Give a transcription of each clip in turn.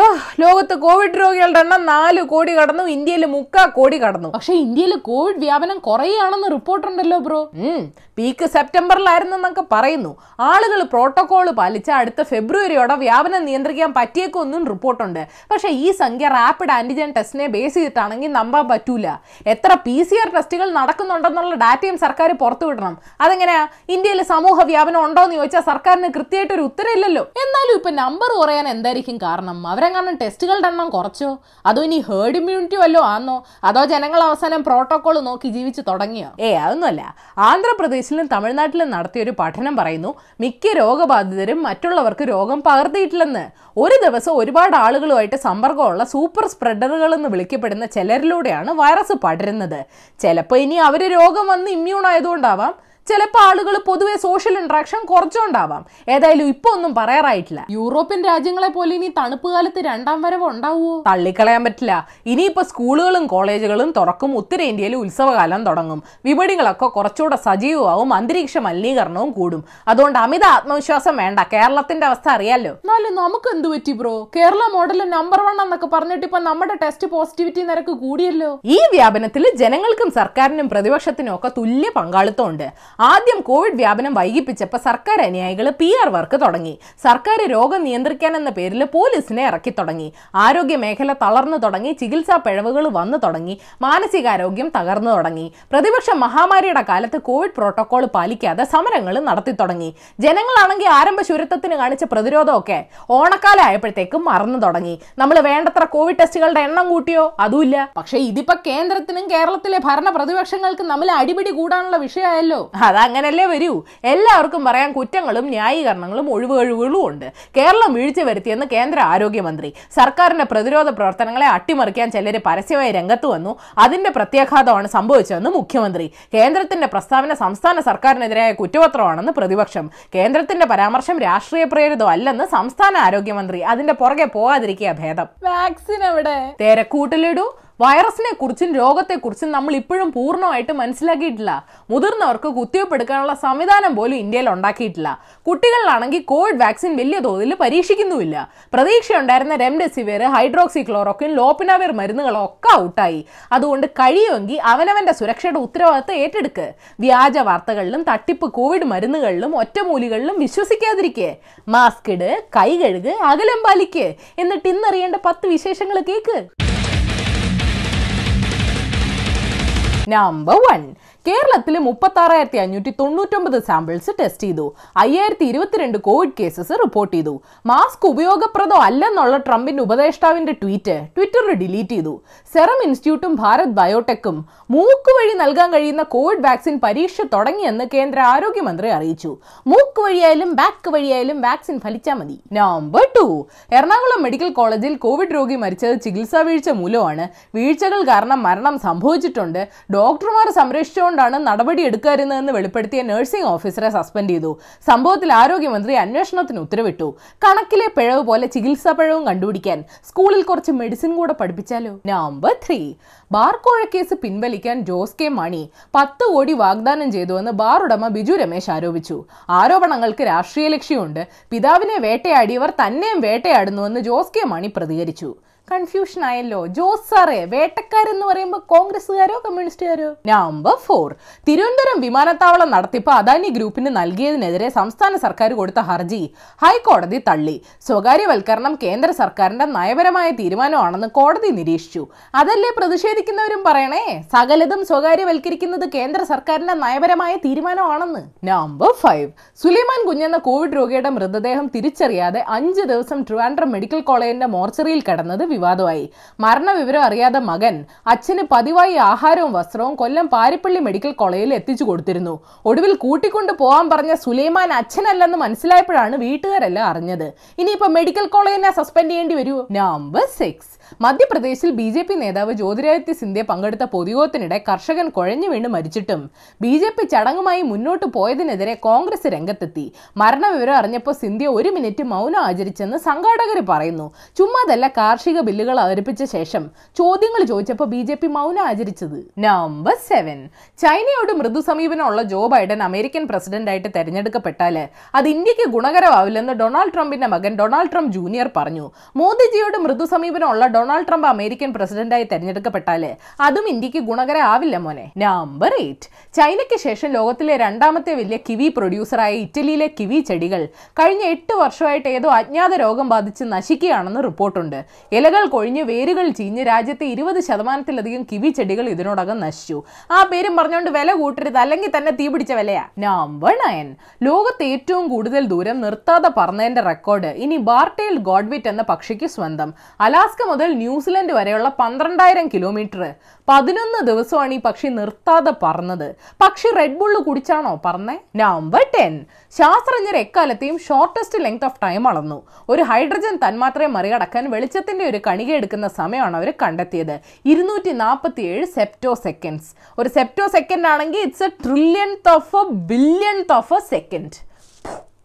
അയ്യോ ലോകത്ത് കോവിഡ് രോഗികളുടെ എണ്ണം നാല് കോടി കടന്നു ഇന്ത്യയിൽ മുക്കാ കോടി കടന്നു. പക്ഷെ ഇന്ത്യയിൽ കോവിഡ് വ്യാപനം കുറയുകയാണെന്ന് റിപ്പോർട്ടുണ്ടല്ലോ ബ്രോ. പീക്ക് സെപ്റ്റംബറിലായിരുന്നു സെപ്റ്റംബറിലായിരുന്നെന്നൊക്കെ പറയുന്നു. ആളുകൾ പ്രോട്ടോകോൾ പാലിച്ച അടുത്ത ഫെബ്രുവരിയോടെ വ്യാപനം നിയന്ത്രിക്കാൻ പറ്റിയേക്കൊന്നും റിപ്പോർട്ടുണ്ട്. പക്ഷേ ഈ സംഖ്യ റാപ്പിഡ് ആന്റിജൻ ടെസ്റ്റിനെ ബേസ് ചെയ്തിട്ടാണെങ്കിൽ നമ്പാൻ പറ്റൂല. എത്ര പി സി ആർ ടെസ്റ്റുകൾ നടക്കുന്നുണ്ടെന്നുള്ള ഡാറ്റയും സർക്കാർ പുറത്തുവിടണം അതെങ്ങനെയാ? ഇന്ത്യയിൽ സമൂഹ വ്യാപനം ഉണ്ടോ എന്ന് ചോദിച്ചാൽ സർക്കാരിന് കൃത്യമായിട്ട് ഒരു ഉത്തരവില്ലല്ലോ. എന്നാലും ഇപ്പൊ നമ്പർ കുറയാൻ എന്തായിരിക്കും കാരണം? അവരെങ്ങാനും ടെസ്റ്റുകളുടെ എണ്ണം കുറച്ചോ? അതോ ഇനി ഹേർഡ് ഇമ്മ്യൂണിറ്റി വല്ലോ ആന്നോ? അതോ ജനങ്ങൾ അവസാനം പ്രോട്ടോകോൾ നോക്കി ജീവിച്ച് തുടങ്ങിയോ? ഏ അതൊന്നുമല്ല. ആന്ധ്രാപ്രദേശിലും തമിഴ്നാട്ടിലും നടത്തിയ ഒരു പഠനം പറയുന്നു മിക്ക രോഗബാധിതരും മറ്റുള്ളവർക്ക് രോഗം പകർത്തിയിട്ടില്ലെന്ന്. ഒരു ദിവസം ഒരുപാട് ആളുകളുമായിട്ട് സമ്പർക്കമുള്ള സൂപ്പർ സ്പ്രെഡറുകൾ എന്ന് വിളിക്കപ്പെടുന്ന ചിലരിലൂടെയാണ് വൈറസ് പടരുന്നത്. ചിലപ്പോൾ ഇനി അവർ രോഗം വന്ന് ഇമ്മ്യൂൺ ആയതുകൊണ്ടാവാം. ചിലപ്പോൾ ആളുകൾ പൊതുവെ സോഷ്യൽ ഇൻട്രാക്ഷൻ കുറച്ചുകൊണ്ടാവാം. ഏതായാലും ഇപ്പൊ ഒന്നും പറയാറായിട്ടില്ല. യൂറോപ്യൻ രാജ്യങ്ങളെ പോലെ ഇനി തണുപ്പ് കാലത്ത് രണ്ടാം വരവ് ഉണ്ടാവുമോ തള്ളിക്കളയാൻ പറ്റില്ല. ഇനിയിപ്പോ സ്കൂളുകളും കോളേജുകളും തുറക്കും. ഉത്തരേന്ത്യയിൽ ഉത്സവകാലം തുടങ്ങും. വിപണികളൊക്കെ കുറച്ചുകൂടെ സജീവമാവും. അന്തരീക്ഷ മലിനീകരണവും കൂടും. അതുകൊണ്ട് അമിത ആത്മവിശ്വാസം വേണ്ട. കേരളത്തിന്റെ അവസ്ഥ അറിയാലോ? എന്നാലും നമുക്ക് എന്ത് പറ്റി bro? Kerala model number one എന്നൊക്കെ പറഞ്ഞിട്ട് ഇപ്പൊ നമ്മുടെ ടെസ്റ്റ് പോസിറ്റിവിറ്റി നിരക്ക് കൂടിയല്ലോ. ഈ വ്യാപനത്തിൽ ജനങ്ങൾക്കും സർക്കാരിനും പ്രതിപക്ഷത്തിനും ഒക്കെ തുല്യ പങ്കാളിത്തമുണ്ട്. ആദ്യം കോവിഡ് വ്യാപനം വൈകിപ്പിച്ചപ്പോൾ സർക്കാർ അനുയായികൾ പി ആർ വർക്ക് തുടങ്ങി. സർക്കാർ രോഗം നിയന്ത്രിക്കാൻ എന്ന പേരിൽ പോലീസിനെ ഇറക്കി തുടങ്ങി. ആരോഗ്യ മേഖല തളർന്നു തുടങ്ങി ചികിത്സാ പിഴവുകൾ വന്നു തുടങ്ങി മാനസികാരോഗ്യം തകർന്നു തുടങ്ങി. പ്രതിപക്ഷ മഹാമാരിയുടെ കാലത്ത് കോവിഡ് പ്രോട്ടോകോൾ പാലിക്കാതെ സമരങ്ങൾ നടത്തി തുടങ്ങി. ജനങ്ങളാണെങ്കിൽ ആരംഭ ശുരത്വത്തിന് കാണിച്ച പ്രതിരോധമൊക്കെ ഓണക്കാലം ആയപ്പോഴത്തേക്കും മറന്നു തുടങ്ങി. നമ്മൾ വേണ്ടത്ര കോവിഡ് ടെസ്റ്റുകളുടെ എണ്ണം കൂട്ടിയോ? അതുമില്ല. പക്ഷേ ഇതിപ്പോ കേന്ദ്രത്തിനും കേരളത്തിലെ ഭരണ പ്രതിപക്ഷങ്ങൾക്കും നമ്മൾ അടിപിടി കൂടാനുള്ള വിഷയമായല്ലോ. അതങ്ങനല്ലേ വരൂ? എല്ലാവർക്കും പറയാൻ കുറ്റങ്ങളും ന്യായീകരണങ്ങളും ഒഴിവുകഴിവുകളും ഉണ്ട്. കേരളം വീഴ്ച വരുത്തിയെന്ന് കേന്ദ്ര ആരോഗ്യമന്ത്രി. സർക്കാരിന്റെ പ്രതിരോധ പ്രവർത്തനങ്ങളെ അട്ടിമറിക്കാൻ ചിലർ പരസ്യമായി രംഗത്ത് വന്നു. അതിന്റെ പ്രത്യാഘാതമാണ് സംഭവിച്ചതെന്ന് മുഖ്യമന്ത്രി. കേന്ദ്രത്തിന്റെ പ്രസ്താവന സംസ്ഥാന സർക്കാരിനെതിരായ കുറ്റപത്രമാണെന്ന് പ്രതിപക്ഷം. കേന്ദ്രത്തിന്റെ പരാമർശം രാഷ്ട്രീയ പ്രേരിതമല്ലെന്ന് സംസ്ഥാന ആരോഗ്യമന്ത്രി. അതിന്റെ പുറകെ പോകാതിരിക്കുക ഭേദം. വാക്സിൻ എവിടെ? തിരക്കൂട്ടിലിടൂ. വൈറസിനെ കുറിച്ചും രോഗത്തെക്കുറിച്ചും നമ്മൾ ഇപ്പോഴും പൂർണമായിട്ട് മനസ്സിലാക്കിയിട്ടില്ല. മുതിർന്നവർക്ക് കുത്തിവെപ്പ് എടുക്കാനുള്ള സംവിധാനം പോലും ഇന്ത്യയിൽ ഉണ്ടാക്കിയിട്ടില്ല. കുട്ടികളിലാണെങ്കിൽ കോവിഡ് വാക്സിൻ വലിയ തോതിൽ പരീക്ഷിക്കുന്നുമില്ല. പ്രതീക്ഷയുണ്ടായിരുന്ന റെംഡെസിവിർ ഹൈഡ്രോക്സി ക്ലോറോക്വിൻ ലോപ്പിനാവിർ മരുന്നുകളൊക്കെ ഔട്ടായി. അതുകൊണ്ട് കഴിയുമെങ്കിൽ അവനവന്റെ സുരക്ഷയുടെ ഉത്തരവാദിത്തം ഏറ്റെടുക്ക്. വ്യാജ വാർത്തകളിലും തട്ടിപ്പ് കോവിഡ് മരുന്നുകളിലും ഒറ്റമൂലികളിലും വിശ്വസിക്കാതിരിക്കെ. മാസ്ക് ഇട് കൈ കഴുക് അകലം പാലിക്ക്. എന്നിട്ട് ഇന്നറിയേണ്ട പത്ത് വിശേഷങ്ങൾ കേക്ക്. നമ്പർ വൺ കേരളത്തിൽ മുപ്പത്താറായിരത്തി അഞ്ഞൂറ്റി തൊണ്ണൂറ്റൊമ്പത് സാമ്പിൾസ് ടെസ്റ്റ് ചെയ്തു. അയ്യായിരത്തി ഇരുപത്തിരണ്ട് കോവിഡ് കേസസ് റിപ്പോർട്ട് ചെയ്തു. മാസ്ക് ഉപയോഗപ്രദോ അല്ലെന്നുള്ള ട്രംപിന്റെ ഉപദേഷ്ടാവിന്റെ ട്വീറ്റ് ട്വിറ്ററിൽ ഡിലീറ്റ് ചെയ്തു. സെറം ഇൻസ്റ്റിറ്റ്യൂട്ടും ഭാരത് ബയോടെക്കും മൂക്ക് വഴി നൽകാൻ കഴിയുന്ന കോവിഡ് വാക്സിൻ പരീക്ഷ തുടങ്ങിയെന്ന് കേന്ദ്ര ആരോഗ്യമന്ത്രി അറിയിച്ചു. മൂക്ക് വഴിയായാലും ബാക്ക് വഴിയായാലും വാക്സിൻ ഫലിച്ചാൽ മതി. നമ്പർ ടു എറണാകുളം മെഡിക്കൽ കോളേജിൽ കോവിഡ് രോഗി മരിച്ചത് ചികിത്സാ വീഴ്ച മൂലമാണ്. വീഴ്ചകൾ കാരണം മരണം സംഭവിച്ചിട്ടുണ്ട്. ഡോക്ടർമാർ സംരക്ഷിച്ചുകൊണ്ടാണ് നടപടി എടുക്കാതിരുന്നതെന്ന് വെളിപ്പെടുത്തിയ നഴ്സിംഗ് ഓഫീസറെ സസ്പെൻഡ് ചെയ്തു. സംഭവത്തിൽ ആരോഗ്യമന്ത്രി അന്വേഷണത്തിന് ഉത്തരവിട്ടു. കണക്കിലെ പിഴവ് പോലെ ചികിത്സാ പിഴവും കണ്ടുപിടിക്കാൻ സ്കൂളിൽ കുറച്ച് മെഡിസിൻ കൂടെ പഠിപ്പിച്ചാലോ? നമ്പർ ത്രീ ബാർ കോഴക്കേസ് കേസ് പിൻവലിക്കാൻ ജോസ് കെ മണി പത്ത് കോടി വാഗ്ദാനം ചെയ്തുവെന്ന് ബാർ ഉടമ ബിജു രമേശ് ആരോപിച്ചു. ആരോപണങ്ങൾക്ക് രാഷ്ട്രീയ ലക്ഷ്യമുണ്ട്. പിതാവിനെ വേട്ടയാടിയവർ തന്നെയും വേട്ടയാടുന്നുവെന്ന് ജോസ് കെ മണി പ്രതികരിച്ചു. കൺഫ്യൂഷൻ ആയല്ലോ. ജോസ് സാറേ വേട്ടക്കാരെന്ന് പറയുമ്പോൾ കോൺഗ്രസ്സുകാരോ കമ്മ്യൂണിസ്റ്റുകാരോ? നമ്പർ ഫോർ തിരുവനന്തപുരം വിമാനത്താവളം നടത്തിപ്പ് അദാനി ഗ്രൂപ്പിന് നൽകിയതിനെതിരെ സംസ്ഥാന സർക്കാർ കൊടുത്ത ഹർജി. ഹൈക്കോടതി തള്ളി. സ്വകാര്യവൽക്കരണം കേന്ദ്ര സർക്കാരിന്റെ നയപരമായ തീരുമാനമാണെന്ന് കോടതി നിരീക്ഷിച്ചു. അതല്ലേ പ്രതിഷേധിക്കുന്നവരും പറയണേ? സകലതും സ്വകാര്യവൽക്കരിക്കുന്നത് കേന്ദ്ര സർക്കാരിന്റെ നയപരമായ തീരുമാനമാണെന്ന്. നമ്പർ ഫൈവ് സുലൈമാൻ കുഞ്ഞെന്ന കോവിഡ് രോഗിയുടെ മൃതദേഹം തിരിച്ചറിയാതെ അഞ്ച് ദിവസം ട്രിവാൻഡ്രം മെഡിക്കൽ കോളേജിന്റെ മോർച്ചറിയിൽ കിടന്നത് വിവാദമായി. മരണവിവരം അറിയാതെ മകൻ അച്ഛന് പതിവായി ആഹാരവും വസ്ത്രവും കൊല്ലം പാരിപ്പള്ളി മെഡിക്കൽ കോളേജിൽ എത്തിച്ചു കൊടുത്തിരുന്നു. ഒടുവിൽ കൂട്ടിക്കൊണ്ട് പോകാൻ പറഞ്ഞ സുലൈമാൻ അച്ഛനല്ലെന്ന് മനസ്സിലായപ്പോഴാണ് വീട്ടുകാരെല്ലാം അറിഞ്ഞത്. ഇനിയിപ്പോ മെഡിക്കൽ കോളേജിനെ സസ്പെൻഡ് ചെയ്യേണ്ടി വരൂ? നമ്പർ സിക്സ് മധ്യപ്രദേശിൽ ബി ജെ പി നേതാവ് ജ്യോതിരാദിത്യ സിന്ധ്യ പങ്കെടുത്ത പൊതുയോഗത്തിനിടെ കർഷകൻ കുഴഞ്ഞു വീണ് മരിച്ചിട്ടും ബി ജെ പി ചടങ്ങുമായി മുന്നോട്ട് പോയതിനെതിരെ കോൺഗ്രസ് രംഗത്തെത്തി. മരണവിവരം അറിഞ്ഞപ്പോൾ സിന്ധ്യ ഒരു മിനിറ്റ് മൗനം ആചരിച്ചെന്ന് സംഘാടകർ പറയുന്നു. ചുമ്മാതല്ല കാർഷിക ബില്ലുകൾ അവതരിപ്പിച്ച ശേഷം ചോദ്യങ്ങൾ ചോദിച്ചപ്പോൾ ബി ജെ പി മൗനം ആചരിച്ചത്. Number seven. ചൈനയോട് മൃദു സമീപനമുള്ള ജോ ബൈഡൻ അമേരിക്കൻ പ്രസിഡന്റായിട്ട് തെരഞ്ഞെടുക്കപ്പെട്ടാൽ അത് ഇന്ത്യയ്ക്ക് ഗുണകരമാവില്ലെന്ന് ഡൊണാൾഡ് ട്രംപിന്റെ മകൻ ഡൊണാൾഡ് ട്രംപ് ജൂനിയർ പറഞ്ഞു. മോദിജിയോട് മൃദു സമീപനമുള്ള ഡൊണാൾഡ് ട്രംപ് അമേരിക്കൻ പ്രസിഡന്റായി തെരഞ്ഞെടുക്കപ്പെട്ടാൽ അതും ഇന്ത്യയ്ക്ക് ഗുണകരമാവില്ല മോനെ. നമ്പർ എയ്റ്റ് ചൈനയ്ക്ക് ശേഷം ലോകത്തിലെ രണ്ടാമത്തെ വലിയ കിവി പ്രൊഡ്യൂസറായ ഇറ്റലിയിലെ കിവി ചെടികൾ കഴിഞ്ഞ എട്ട് വർഷമായിട്ട് ഏതോ അജ്ഞാത രോഗം ബാധിച്ച് നശിക്കുകയാണെന്ന് റിപ്പോർട്ടുണ്ട്. ഇലകൾ കൊഴിഞ്ഞ് വേരുകൾ ചീഞ്ഞ് രാജ്യത്തെ ഇരുപത് ശതമാനത്തിലധികം കിവി ചെടികൾ ഇതിനോടകം നശിച്ചു. ആ പേരും പറഞ്ഞുകൊണ്ട് വില കൂട്ടരുത് അല്ലെങ്കിൽ തന്നെ തീ പിടിച്ച വിലയാ. നമ്പർ നയൻ ലോകത്ത് ഏറ്റവും കൂടുതൽ ദൂരം നിർത്താതെ പറന്നതിന്റെ റെക്കോർഡ് ഇനി ബാർട്ടേൽ ഗോഡ്വിറ്റ് എന്ന പക്ഷിക്ക് സ്വന്തം. അലാസ്ക മുതൽ ന്യൂസിലൻഡ് വരെയുള്ള പന്ത്രണ്ടായിരം കിലോമീറ്റർ പതിനൊന്ന് ദിവസമാണ് ഈ പക്ഷി നിർത്താതെ പറന്നത്. പക്ഷി റെഡ് ബുള്ള് കുടിച്ചാണോ പറഞ്ഞേ നമ്പർ ടെൻ ശാസ്ത്രജ്ഞർ എക്കാലത്തെയും ഷോർട്ടസ്റ്റ് ലെങ്ത് ഓഫ് ടൈം അളന്നു. ഒരു ഹൈഡ്രജൻ തന്മാത്രയെ മറികടക്കാൻ വെളിച്ചത്തിന്റെ ഒരു കണിക എടുക്കുന്ന സമയമാണ് അവർ കണ്ടെത്തിയത്. ഇരുന്നൂറ്റി നാൽപ്പത്തി ഏഴ് സെപ്റ്റോ സെക്കൻഡ്സ് ഒരു സെപ്റ്റോ സെക്കൻഡ് ആണെങ്കിൽ it's a trillion of a billion of a second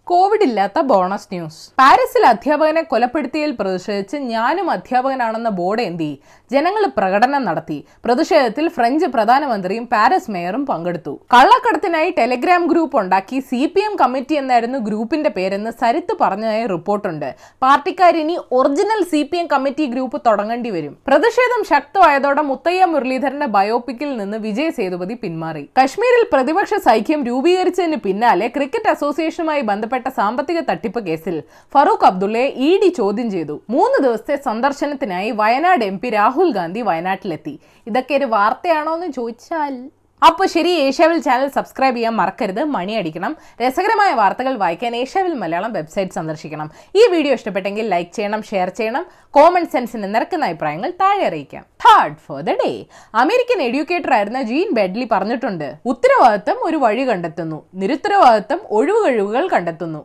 Covid ഇല്ലാത്ത ബോണസ് ന്യൂസ്. പാരീസിൽ അധ്യാപകനെ കൊലപ്പെടുത്തിയതിൽ പ്രതിഷേധിച്ച് ഞാനും അധ്യാപകനാണെന്ന ബോർഡ് എന്തി. ജനങ്ങൾ പ്രകടനം നടത്തി. പ്രതിഷേധത്തിൽ ഫ്രഞ്ച് പ്രധാനമന്ത്രിയും പാരീസ് മേയറും പങ്കെടുത്തു. കള്ളക്കടത്തിനായി ടെലിഗ്രാം ഗ്രൂപ്പ് ഉണ്ടാക്കി സി പി എം കമ്മിറ്റി എന്നായിരുന്നു ഗ്രൂപ്പിന്റെ പേരെന്ന് സരിത്ത് പറഞ്ഞതായി റിപ്പോർട്ടുണ്ട്. പാർട്ടിക്കാരിനി original C P M committee group തുടങ്ങേണ്ടി വരും. പ്രതിഷേധം ശക്തമായതോടെ മുത്തയ്യ മുരളീധരന്റെ ബയോപിക്കിൽ നിന്ന് വിജയ് സേതുപതി പിന്മാറി. കശ്മീരിൽ പ്രതിപക്ഷ സൈഖ്യം രൂപീകരിച്ചതിന് പിന്നാലെ ക്രിക്കറ്റ് അസോസിയേഷനുമായി ബന്ധപ്പെട്ട സാമ്പത്തിക തട്ടിപ്പ് കേസിൽ ഫറൂഖ് അബ്ദുള്ളയെ ഇ ഡി ചോദ്യം ചെയ്തു. മൂന്ന് ദിവസത്തെ സന്ദർശനത്തിനായി വയനാട് എം രാഹുൽ ഗാന്ധി വയനാട്ടിലെത്തി. ഇതൊക്കെ ഒരു വാർത്തയാണോ എന്ന് ചോദിച്ചാൽ അപ്പോൾ ശരി ഏഷ്യാവിൽ ചാനൽ സബ്സ്ക്രൈബ് ചെയ്യാൻ മറക്കരുത് മണി അടിക്കണം രസകരമായ വാർത്തകൾ വായിക്കാൻ ഏഷ്യാവിൽ മലയാളം വെബ്സൈറ്റ് സന്ദർശിക്കണം. ഈ വീഡിയോ ഇഷ്ടപ്പെട്ടെങ്കിൽ ലൈക്ക് ചെയ്യണം ഷെയർ ചെയ്യണം കോമൺ സെൻസിന് നിരക്കുന്ന അഭിപ്രായങ്ങൾ താഴെ അറിയിക്കാം. Third for the day American educator ആയിരുന്ന ജീൻ ബെഡ്ലി പറഞ്ഞിട്ടുണ്ട് ഉത്തരവാദിത്തം ഒരു വഴി കണ്ടെത്തുന്നു നിരുത്തരവാദിത്തം ഒഴിവുകഴിവുകൾ കണ്ടെത്തുന്നു.